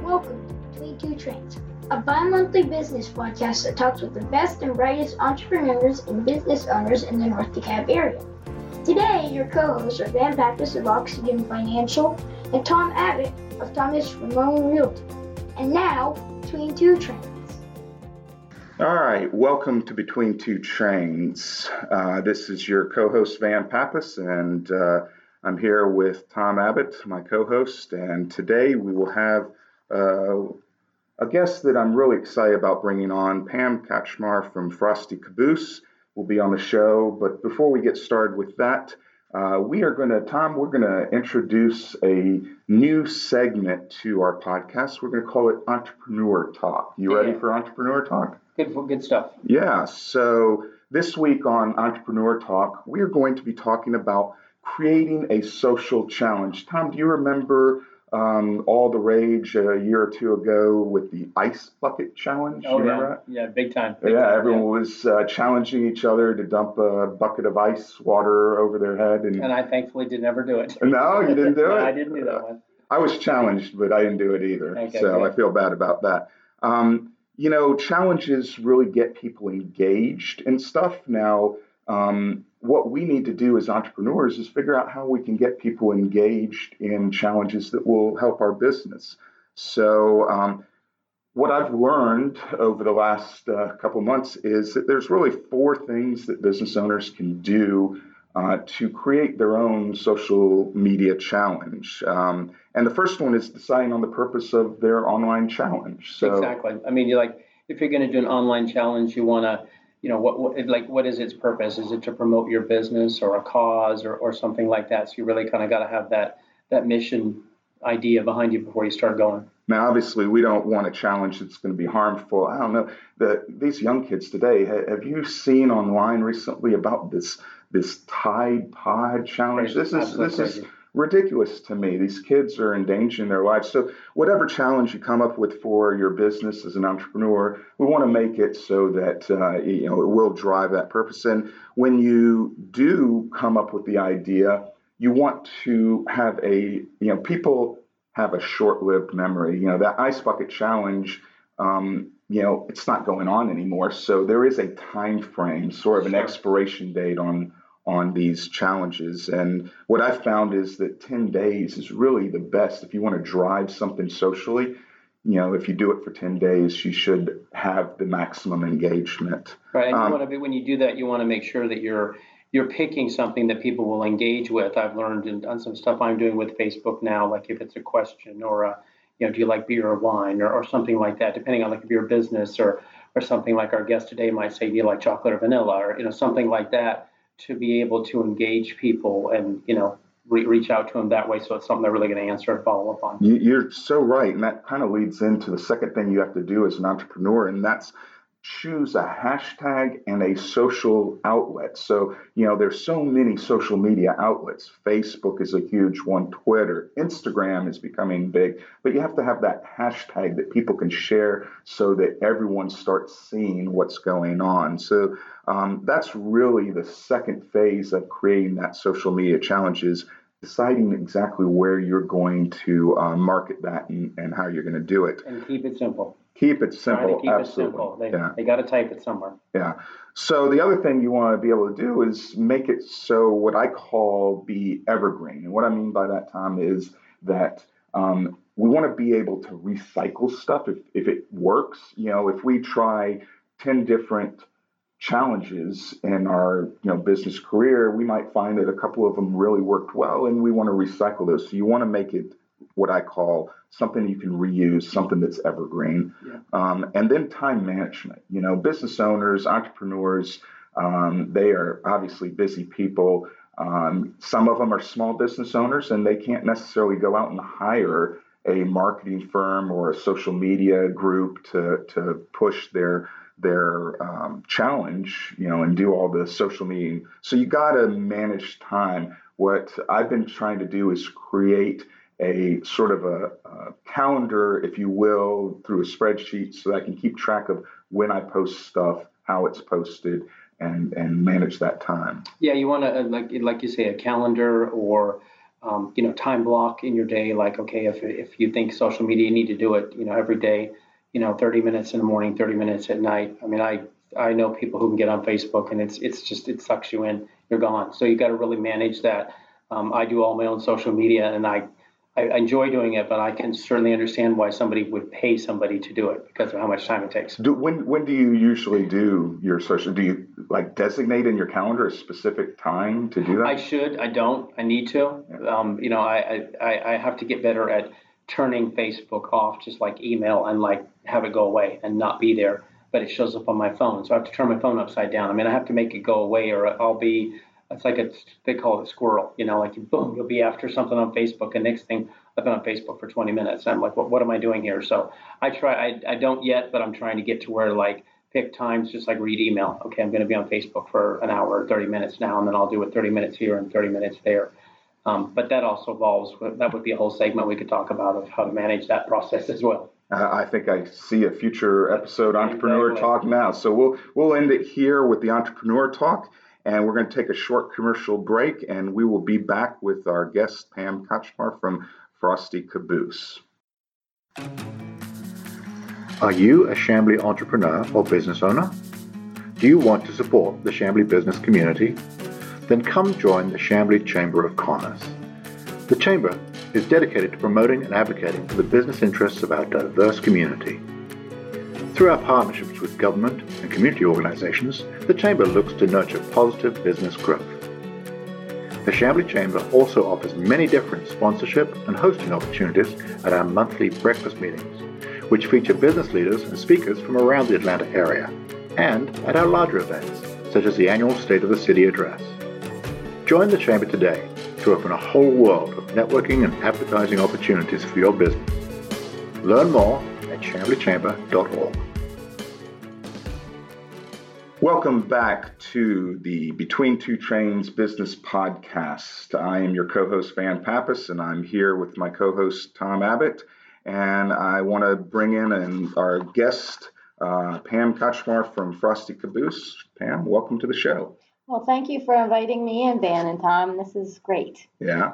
Welcome to Between Two Trains, a bi monthly business podcast that talks with the best and brightest entrepreneurs and business owners in the North DeKalb area. Today, your co hosts are Van Pappas of Oxygen Financial and Tom Abbott of Thomas Ramone Realty. And now, Between Two Trains. All right, welcome to Between Two Trains. Uh, this is your co host, Van Pappas, and uh, I'm here with Tom Abbott, my co host. And today we will have a guest that I'm really excited about bringing on, Pam Kachmar from Frosty Caboose will be on the show. But before we get started with that, uh, we are going to, Tom, we're going to introduce a new segment to our podcast. We're going to call it Entrepreneur Talk. You yeah. ready for Entrepreneur Talk? Good, good stuff. Yeah. So this week on Entrepreneur Talk, we are going to be talking about creating a social challenge. Tom, do you remember um, all the rage a year or two ago with the ice bucket challenge. Oh, yeah. yeah, big time. Big yeah, time, everyone yeah. was uh, challenging each other to dump a bucket of ice water over their head. And, and I thankfully did never do it. No, you didn't do no, it? I didn't do that one. I was challenged, but I didn't do it either. Okay, so good. I feel bad about that. Um, you know, challenges really get people engaged and stuff. Now, um, what we need to do as entrepreneurs is figure out how we can get people engaged in challenges that will help our business. So, um, what I've learned over the last uh, couple months is that there's really four things that business owners can do uh, to create their own social media challenge. Um, and the first one is deciding on the purpose of their online challenge. So, exactly. I mean, you're like if you're going to do an online challenge, you want to you know what, what, like what is its purpose is it to promote your business or a cause or, or something like that so you really kind of got to have that that mission idea behind you before you start going now obviously we don't want a challenge that's going to be harmful i don't know the, these young kids today have you seen online recently about this this tide pod challenge crazy. this is Absolutely this crazy. Ridiculous to me. These kids are endangering their lives. So, whatever challenge you come up with for your business as an entrepreneur, we want to make it so that uh, you know it will drive that purpose. And when you do come up with the idea, you want to have a you know people have a short-lived memory. You know that ice bucket challenge. Um, you know it's not going on anymore so there is a time frame sort of an expiration date on on these challenges. And what I've found is that 10 days is really the best if you want to drive something socially. You know, if you do it for 10 days, you should have the maximum engagement. Right. And um, you want to be, when you do that, you want to make sure that you're you're picking something that people will engage with. I've learned and done some stuff I'm doing with Facebook now, like if it's a question or a, you know, do you like beer or wine or, or something like that, depending on like if you're a business or or something like our guest today might say, do you like chocolate or vanilla or you know something like that to be able to engage people and you know re- reach out to them that way. So it's something they're really going to answer and follow up on. You're so right. And that kind of leads into the second thing you have to do as an entrepreneur. And that's choose a hashtag and a social outlet. So, you know, there's so many social media outlets. Facebook is a huge one, Twitter, Instagram is becoming big, but you have to have that hashtag that people can share so that everyone starts seeing what's going on. So, um, that's really the second phase of creating that social media challenge is deciding exactly where you're going to uh, market that and, and how you're going to do it. And keep it simple. Keep it simple. keep absolutely. It simple. They, yeah. they got to type it somewhere. Yeah. So the other thing you want to be able to do is make it so what I call be evergreen. And what I mean by that, Tom, is that um, we want to be able to recycle stuff if, if it works. You know, if we try 10 different challenges in our you know business career, we might find that a couple of them really worked well and we want to recycle those. So you want to make it what I call something you can reuse, something that's evergreen. Yeah. Um, and then time management. You know, business owners, entrepreneurs, um, they are obviously busy people. Um, some of them are small business owners and they can't necessarily go out and hire a marketing firm or a social media group to, to push their their um, challenge, you know, and do all the social media. So you got to manage time. What I've been trying to do is create a sort of a, a, calendar, if you will, through a spreadsheet so that I can keep track of when I post stuff, how it's posted, and and manage that time. Yeah, you want to uh, like like you say a calendar or um, you know, time block in your day. Like, okay, if if you think social media, you need to do it, you know, every day. You know, 30 minutes in the morning, 30 minutes at night. I mean, I I know people who can get on Facebook and it's it's just it sucks you in. You're gone. So you got to really manage that. Um, I do all my own social media and I I enjoy doing it, but I can certainly understand why somebody would pay somebody to do it because of how much time it takes. Do, when when do you usually do your social? Do you like designate in your calendar a specific time to do that? I should. I don't. I need to. Um, you know, I, I I have to get better at turning Facebook off, just like email, and like have it go away and not be there. But it shows up on my phone, so I have to turn my phone upside down. I mean, I have to make it go away, or I'll be it's like a they call it a squirrel. You know, like boom, you'll be after something on Facebook, and next thing I've been on Facebook for 20 minutes. And I'm like, what, what am I doing here? So I try. I, I don't yet, but I'm trying to get to where like pick times, just like read email. Okay, I'm going to be on Facebook for an hour or 30 minutes now, and then I'll do it 30 minutes here and 30 minutes there. Um, but that also involves that would be a whole segment we could talk about of how to manage that process as well. I think I see a future episode entrepreneur exactly. talk now. So we'll we'll end it here with the entrepreneur talk. And we're going to take a short commercial break, and we will be back with our guest, Pam Kachmar from Frosty Caboose. Are you a Chamblee entrepreneur or business owner? Do you want to support the Chamblee business community? Then come join the Chamblee Chamber of Commerce. The Chamber is dedicated to promoting and advocating for the business interests of our diverse community. Through our partnerships with government and community organizations, the Chamber looks to nurture positive business growth. The Chamblee Chamber also offers many different sponsorship and hosting opportunities at our monthly breakfast meetings, which feature business leaders and speakers from around the Atlanta area, and at our larger events, such as the annual State of the City Address. Join the Chamber today to open a whole world of networking and advertising opportunities for your business. Learn more at chambleechamber.org. Welcome back to the Between Two Trains Business Podcast. I am your co host, Van Pappas, and I'm here with my co host, Tom Abbott. And I want to bring in an, our guest, uh, Pam Kachmar from Frosty Caboose. Pam, welcome to the show. Well, thank you for inviting me in, Van and Tom. This is great. Yeah.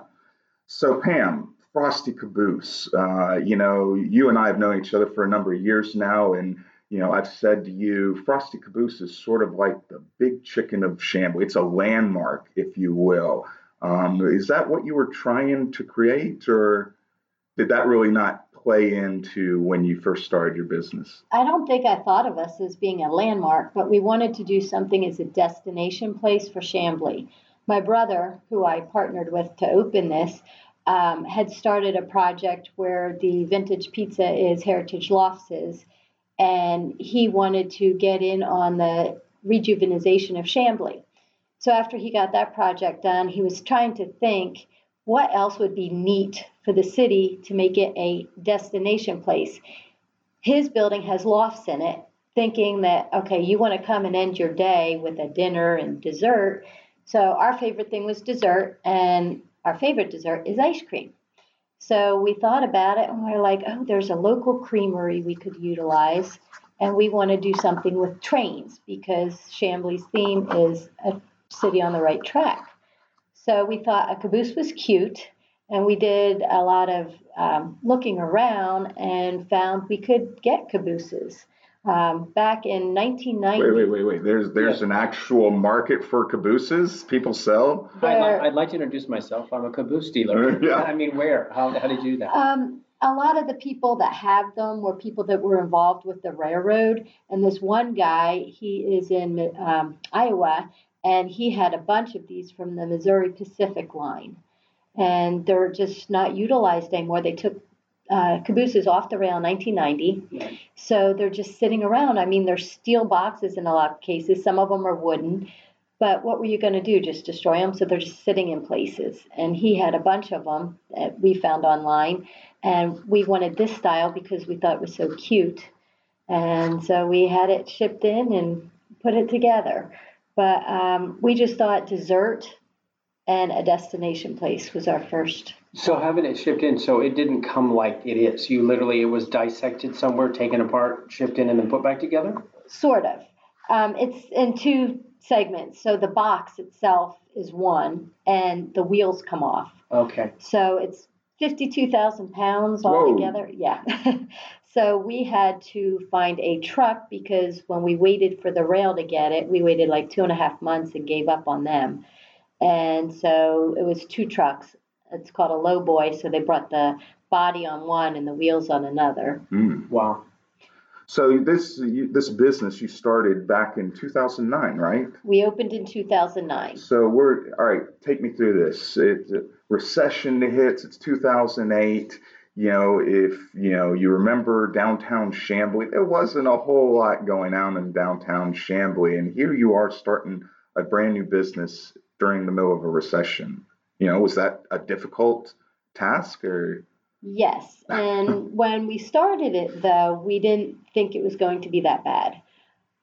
So, Pam, Frosty Caboose, uh, you know, you and I have known each other for a number of years now, and you know, I've said to you, Frosty Caboose is sort of like the big chicken of Chamblee. It's a landmark, if you will. Um, is that what you were trying to create, or did that really not play into when you first started your business? I don't think I thought of us as being a landmark, but we wanted to do something as a destination place for Chamblee. My brother, who I partnered with to open this, um, had started a project where the vintage pizza is Heritage Lofts and he wanted to get in on the rejuvenization of Chamblee. So after he got that project done, he was trying to think what else would be neat for the city to make it a destination place. His building has lofts in it, thinking that, okay, you want to come and end your day with a dinner and dessert. So our favorite thing was dessert, and our favorite dessert is ice cream. So we thought about it and we are like, oh, there's a local creamery we could utilize. And we want to do something with trains because Chamblee's theme is a city on the right track. So we thought a caboose was cute. And we did a lot of um, looking around and found we could get cabooses. Um, back in 1990. Wait, wait, wait, wait. There's there's yeah. an actual market for cabooses. People sell. I'd, li- I'd, like to introduce myself. I'm a caboose dealer. yeah. I mean, where? How, how did you do that? Um, a lot of the people that have them were people that were involved with the railroad. And this one guy, he is in um, Iowa, and he had a bunch of these from the Missouri Pacific line. And they're just not utilized anymore. They took uh, Caboose off the rail in 1990. Yeah. So they're just sitting around. I mean, they're steel boxes in a lot of cases. Some of them are wooden. But what were you going to do? Just destroy them? So they're just sitting in places. And he had a bunch of them that we found online. And we wanted this style because we thought it was so cute. And so we had it shipped in and put it together. But um, we just thought dessert and a destination place was our first so having it shipped in, so it didn't come like it is. You literally, it was dissected somewhere, taken apart, shipped in, and then put back together. Sort of. Um, it's in two segments. So the box itself is one, and the wheels come off. Okay. So it's 52,000 pounds Whoa. altogether. Yeah. so we had to find a truck because when we waited for the rail to get it, we waited like two and a half months and gave up on them. And so it was two trucks. It's called a low boy. So they brought the body on one and the wheels on another. Mm. Wow. So this you, this business you started back in 2009, right? We opened in 2009. So we're all right. Take me through this. It, recession hits. It's 2008. You know, if you know, you remember downtown Chamblee. There wasn't a whole lot going on in downtown Chamblee, and here you are starting a brand new business during the middle of a recession. You know, was that a difficult task or? Yes. And when we started it, though, we didn't think it was going to be that bad.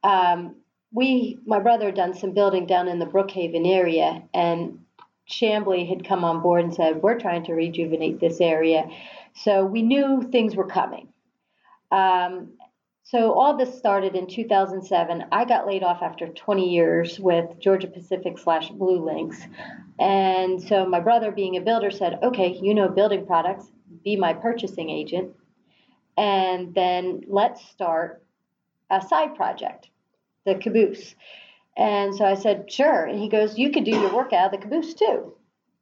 Um, we, my brother, had done some building down in the Brookhaven area, and Chamblee had come on board and said, We're trying to rejuvenate this area. So we knew things were coming. Um, so all this started in 2007. I got laid off after 20 years with Georgia Pacific slash BlueLinx. And so my brother, being a builder, said, Okay, you know building products, be my purchasing agent. And then let's start a side project, the caboose. And so I said, Sure. And he goes, You could do your work out of the caboose too,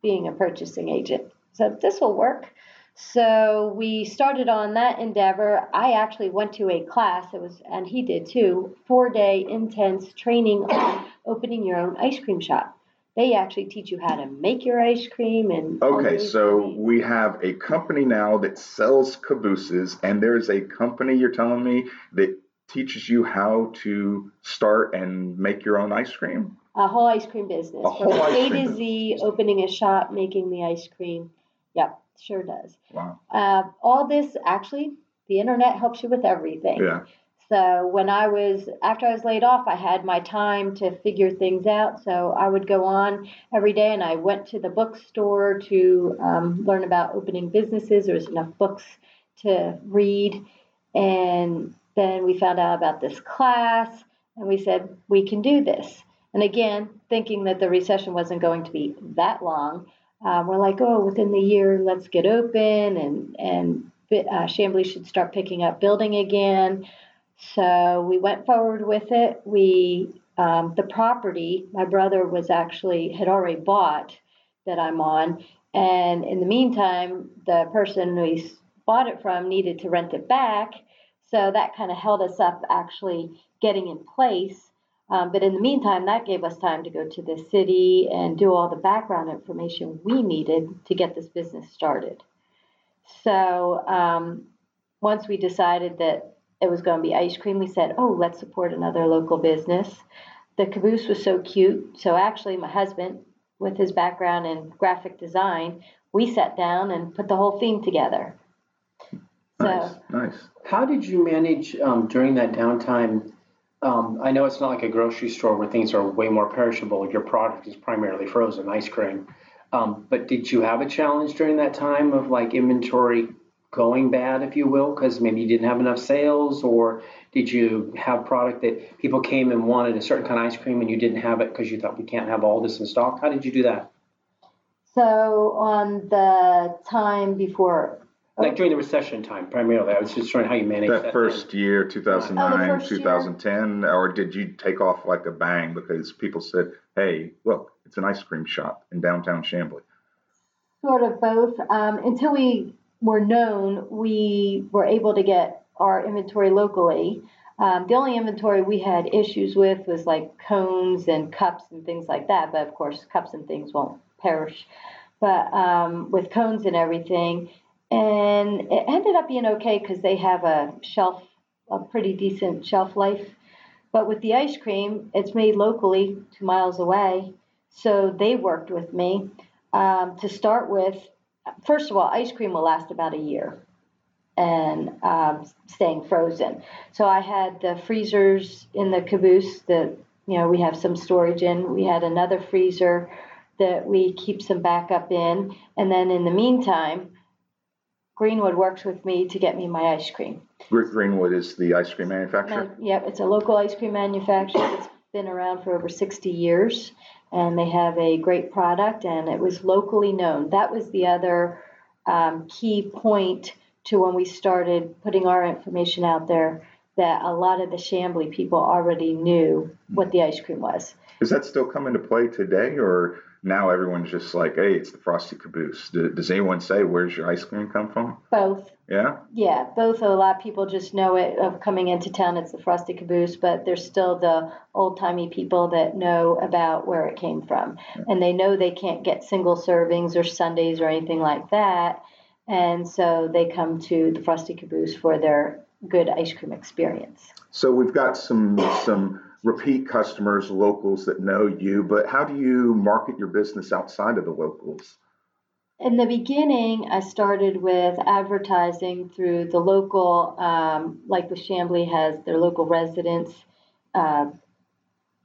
being a purchasing agent. So this will work. So we started on that endeavor. I actually went to a class, it was and he did too, four day intense training on opening your own ice cream shop. They actually teach you how to make your ice cream and Okay, so things. we have a company now that sells cabooses, and there's a company you're telling me that teaches you how to start and make your own ice cream. a whole ice cream business A from ice A cream to Z, opening a shop, making the ice cream. Yep, sure does. Wow. Uh, all this actually, the internet helps you with everything. Yeah. So when I was after I was laid off, I had my time to figure things out. So I would go on every day, and I went to the bookstore to um, learn about opening businesses. There was enough books to read, and then we found out about this class, and we said we can do this. And again, thinking that the recession wasn't going to be that long, um, we're like, oh, within the year, let's get open, and and uh, Chamblee should start picking up building again. So we went forward with it. We um, the property my brother was actually had already bought that I'm on, and in the meantime, the person we bought it from needed to rent it back. So that kind of held us up actually getting in place. Um, but in the meantime, that gave us time to go to the city and do all the background information we needed to get this business started. So um, once we decided that it was going to be ice cream, we said, oh, let's support another local business. The caboose was so cute. So actually, my husband, with his background in graphic design, we sat down and put the whole theme together. Nice. So Nice. How did you manage um, during that downtime? Um, I know it's not like a grocery store where things are way more perishable. Your product is primarily frozen ice cream. Um, but did you have a challenge during that time of like inventory going bad, if you will, because maybe you didn't have enough sales, or did you have product that people came and wanted a certain kind of ice cream and you didn't have it because you thought we can't have all this in stock? How did you do that? So on the time before, Like during the recession time, primarily. I was just wondering how you managed that. That first year, 2009, Oh, the first year? 2010, or did you take off like a bang because people said, hey, look, it's an ice cream shop in downtown Chamblee? sort of both, um, until we were known, we were able to get our inventory locally. Um, the only inventory we had issues with was like cones and cups and things like that. But of course, cups and things won't perish. But um, with cones and everything, and it ended up being okay because they have a shelf, a pretty decent shelf life. But with the ice cream, it's made locally, two miles away. So they worked with me um, to start with. First of all, ice cream will last about a year and um, staying frozen. So I had the freezers in the caboose that you know we have some storage in. We had another freezer that we keep some backup in, and then in the meantime, Greenwood worked with me to get me my ice cream. Greenwood is the ice cream manufacturer. Man, yep, it's a local ice cream manufacturer that's been around for over 60 years, and they have a great product, and it was locally known. That was the other um, key point to when we started putting our information out there that a lot of the Chamblee people already knew what the ice cream was. Is that still come into play today, or now everyone's just like, hey, it's the Frosty Caboose? Does anyone say, where's your ice cream come from? Both. Yeah? Yeah, both. A lot of people just know it of coming into town, it's the Frosty Caboose, but there's still the old timey people that know about where it came from. And they know they can't get single servings or sundaes or anything like that. And so they come to the Frosty Caboose for their good ice cream experience. So we've got some some repeat customers, locals that know you, but how do you market your business outside of the locals? In the beginning, I started with advertising through the local, um, like the Chamblee has their local residents uh,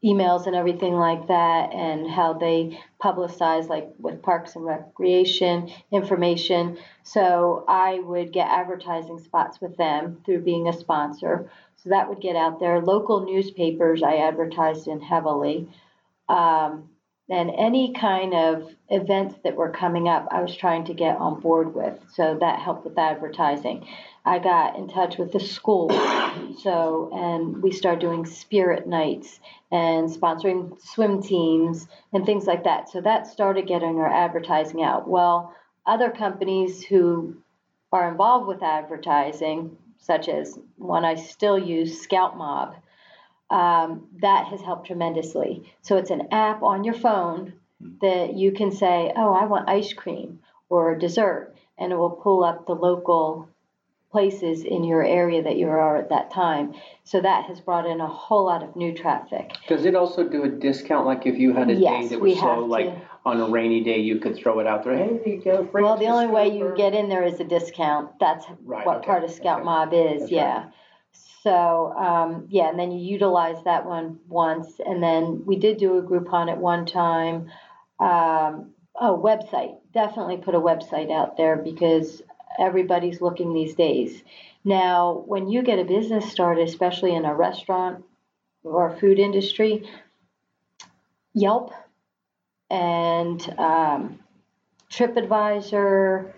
emails and everything like that, and how they publicize, like with Parks and Recreation information. So I would get advertising spots with them through being a sponsor. So that would get out there. Local newspapers I advertised in heavily. Um, and any kind of events that were coming up, I was trying to get on board with. So that helped with advertising. I got in touch with the school. So, and we started doing spirit nights and sponsoring swim teams and things like that. So that started getting our advertising out. Well, other companies who are involved with advertising, such as one I still use, Scout Mob, um, that has helped tremendously. So it's an app on your phone that you can say, oh, I want ice cream or dessert, and it will pull up the local places in your area that you are at that time. So that has brought in a whole lot of new traffic. Does it also do a discount? Like if you had a Yes, day that was slow, like. On a rainy day, you could throw it out there. Hey, you go. bring Well, the only way you Spielberg." get in there is a discount. That's Right, what okay, part of Scout okay. Mob is, That's yeah. So, um, yeah, and then you utilize that one once, and then we did do a Groupon at one time. Um, oh, website. Definitely put a website out there because everybody's looking these days. Now, when you get a business started, especially in a restaurant or food industry, Yelp and um, TripAdvisor,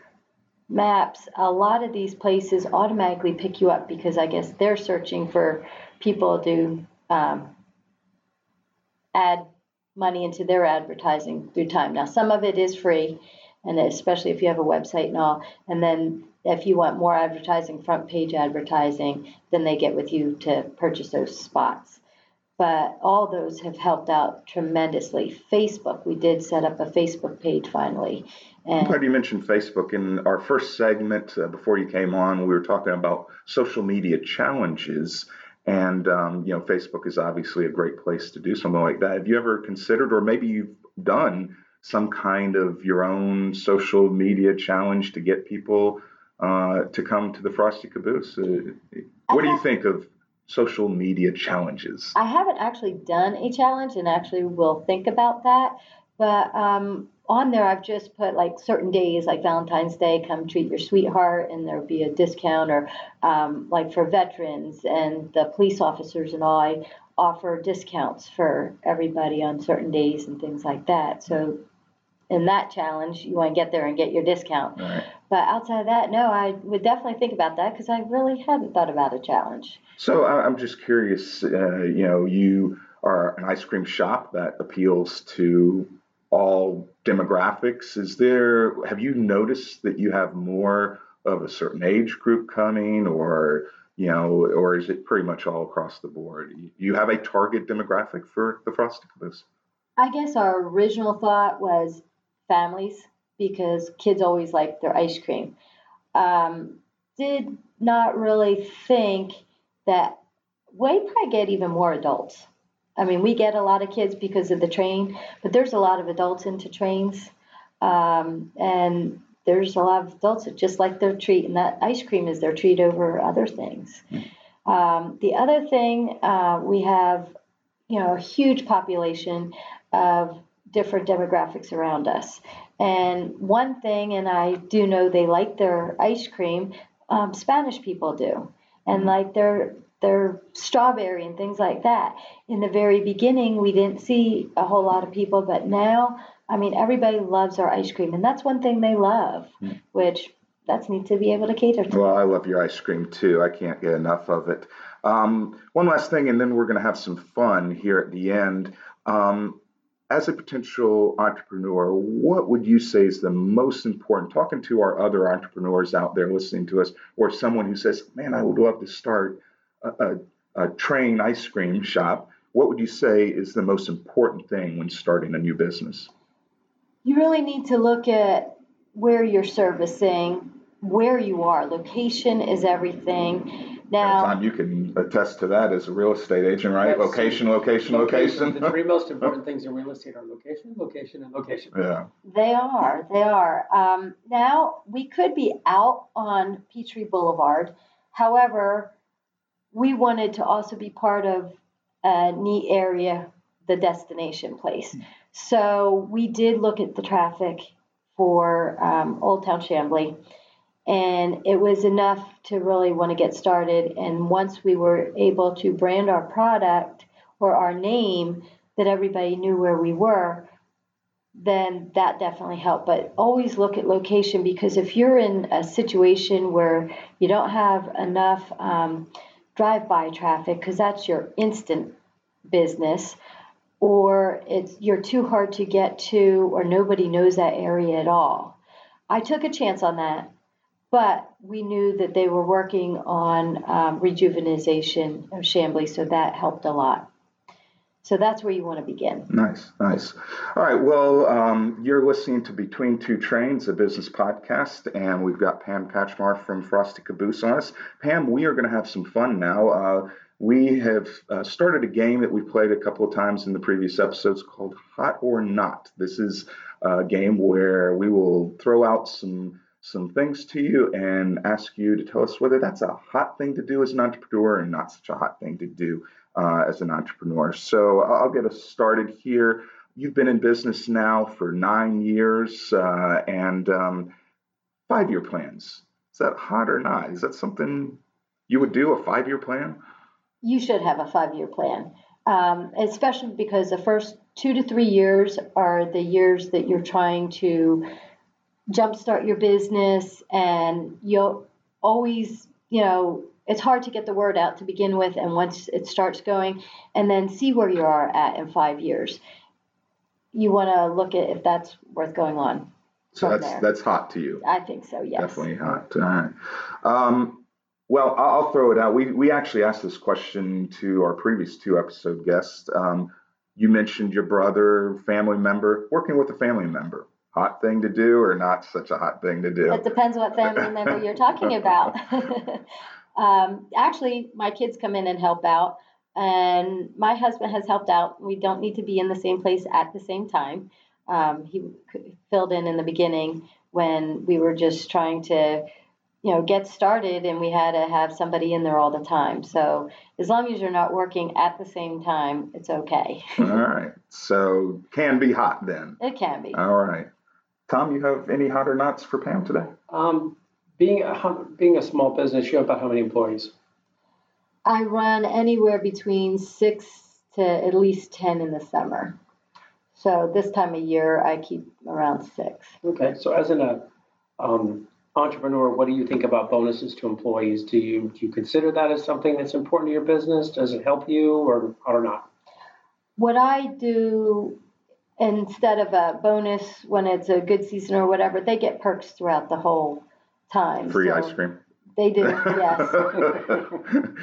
Maps, a lot of these places automatically pick you up because I guess they're searching for people to um, add money into their advertising through time. Now, some of it is free, and especially if you have a website and all. And then if you want more advertising, front page advertising, then they get with you to purchase those spots. But all those have helped out tremendously. Facebook, we did set up a Facebook page finally. I'm And glad you mentioned Facebook. In our first segment, uh, before you came on, we were talking about social media challenges. And, um, you know, Facebook is obviously a great place to do something like that. Have you ever considered, or maybe you've done some kind of your own social media challenge to get people uh, to come to the Frosty Caboose? Uh, what do you think of social media challenges? I haven't actually done a challenge and actually will think about that. But um, on there, I've just put like certain days, like Valentine's Day, come treat your sweetheart, and there'll be a discount, or um, like for veterans and the police officers and all, I offer discounts for everybody on certain days and things like that. So in that challenge, you want to get there and get your discount. Right. But outside of that, no, I would definitely think about that because I really hadn't thought about a challenge. So I- I'm just curious. Uh, you know, you are an ice cream shop that appeals to all demographics. Is there? Have you noticed that you have more of a certain age group coming, or you know, or is it pretty much all across the board? You- You have a target demographic for the Frosty Caboose. I guess our original thought was families because kids always like their ice cream. Um, did not really think that we probably get even more adults. I mean, we get a lot of kids because of the train, but there's a lot of adults into trains. Um, and there's a lot of adults that just like their treat, and that ice cream is their treat over other things. Um, the other thing, uh, we have, you know, a huge population of different demographics around us. And one thing, and I do know they like their ice cream, um, Spanish people do, and like their their strawberry and things like that. In the very beginning, we didn't see a whole lot of people, but now, I mean, everybody loves our ice cream, and that's one thing they love, mm. which that's neat to be able to cater to. Well, I love your ice cream too. I can't get enough of it. Um, one last thing, and then we're going to have some fun here at the end. Um, as a potential entrepreneur, what would you say is the most important? Talking to our other entrepreneurs out there listening to us, or someone who says, Man, I would love to start a, a, a train ice cream shop, what would you say is the most important thing when starting a new business? You really need to look at where you're servicing, where you are. Location is everything now, Tom, you can attest to that as a real estate agent, right? Location, location, location. The three most important things in real estate are location, location, and location. Yeah. They are. They are. Um, now, we could be out on Peachtree Boulevard. However, we wanted to also be part of a neat area, the destination place. Hmm. So we did look at the traffic for um, Old Town Chamblee and it was enough to really want to get started. And once we were able to brand our product or our name that everybody knew where we were, then that definitely helped. But always look at location because if you're in a situation where you don't have enough um, drive by traffic, because that's your instant business, or it's you're too hard to get to, or nobody knows that area at all. I took a chance on that but we knew that they were working on um, rejuvenization of Chamblee, so that helped a lot. So that's where you want to begin. Nice, nice. All right. Well, um, you're listening to Between Two Trains, a business podcast, and we've got Pam Kachmar from Frosty Caboose on us. Pam, we are going to have some fun now. Uh, we have uh, started a game that we played a couple of times in the previous episodes called Hot or Not. This is a game where we will throw out some some things to you and ask you to tell us whether that's a hot thing to do as an entrepreneur and not such a hot thing to do uh, as an entrepreneur. So I'll get us started here. You've been in business now for nine years uh, and um, five year plans. Is that hot or not? Is that something you would do, a five year plan? You should have a five year plan, um, especially because the first two to three years are the years that you're trying to jumpstart your business and you'll always, you know, it's hard to get the word out to begin with and once it starts going and then see where you are at in five years. You want to look at if that's worth going on. So that's there. that's hot to you. I think so. Yes. Definitely hot. All right. Um, well, I'll throw it out. We we actually asked this question to our previous two episode guests. Um, you mentioned your brother, family member, working with a family member hot thing to do or not such a hot thing to do? It depends what family member you're talking about. um, actually, my kids come in and help out, and my husband has helped out. We don't need to be in the same place at the same time. Um, he filled in in the beginning when we were just trying to you know get started and we had to have somebody in there all the time so as long as you're not working at the same time it's okay all right so can be hot then it can be all right Tom, you have any hot or nots for Pam today? Um, being a, being a small business, you have about how many employees? I run anywhere between six to at least 10 in the summer. So this time of year, I keep around six. Okay. So as an uh, um, entrepreneur, what do you think about bonuses to employees? Do you do you consider that as something that's important to your business? Does it help you or or not? What I do instead of a bonus when it's a good season or whatever, they get perks throughout the whole time. Free so ice cream. They do, yes.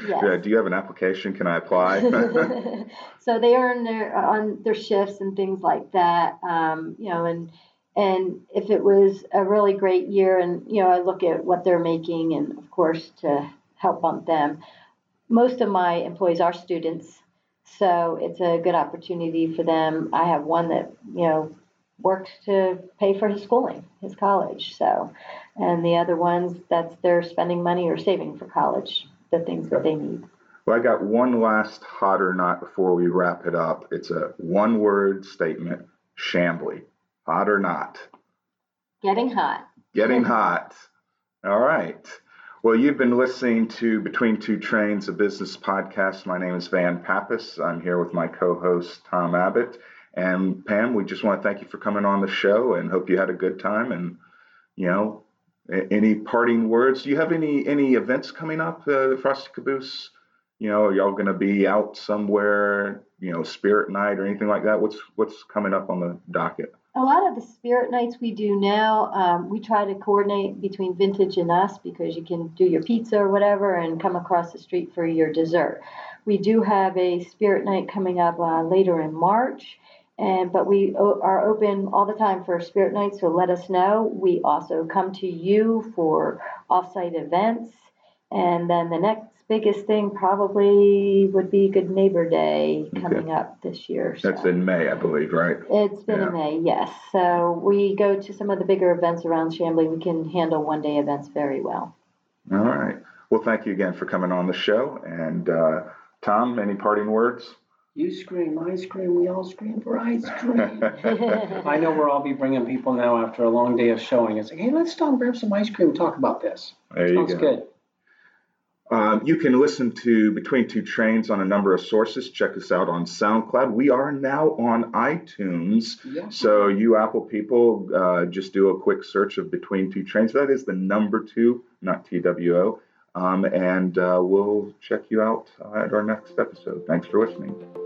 yes. Yeah, do you have an application? Can I apply? so they earn their on their shifts and things like that. Um, you know, and and if it was a really great year, and you know, I look at what they're making, and of course to help bump them. Most of my employees are students, so it's a good opportunity for them. I have one that, you know, worked to pay for his schooling, his college. So, and the other ones, that's they're spending money or saving for college, the things that they need. Well, I got one last hot or not before we wrap it up. It's a one word statement Chamblee. Hot or not? Getting hot. Getting hot. All right. Well, you've been listening to Between Two Trains, a business podcast. My name is Van Pappas. I'm here with my co host, Tom Abbott. And Pam, we just want to thank you for coming on the show and hope you had a good time. And, you know, any parting words? Do you have any any events coming up, uh, Frosty Caboose? You know, are y'all going to be out somewhere, you know, Spirit Night or anything like that? What's what's coming up on the docket? A lot of the spirit nights we do now, um, we try to coordinate between Vintage and us because you can do your pizza or whatever and come across the street for your dessert. We do have a spirit night coming up uh, later in March, and but we o- are open all the time for spirit nights. So let us know. We also come to you for offsite events, and then the next biggest thing probably would be Good Neighbor Day coming okay. up this year. So. That's in May, I believe, right? It's been yeah. in May, yes. So we go to some of the bigger events around Chamblee. We can handle one day events very well. All right. Well, thank you again for coming on the show. And uh, Tom, any parting words? You scream, I scream, we all scream for ice cream. I know we'll all be bringing people now after a long day of showing. It's like, hey, let's stop and grab some ice cream and talk about this. There Sounds you go. good. Um, you can listen to Between Two Trains on a number of sources. Check us out on SoundCloud. We are now on iTunes. Yeah. So, you Apple people, uh, just do a quick search of Between Two Trains. That is the number two, not TWO. Um, and uh, we'll check you out at our next episode. Thanks for listening.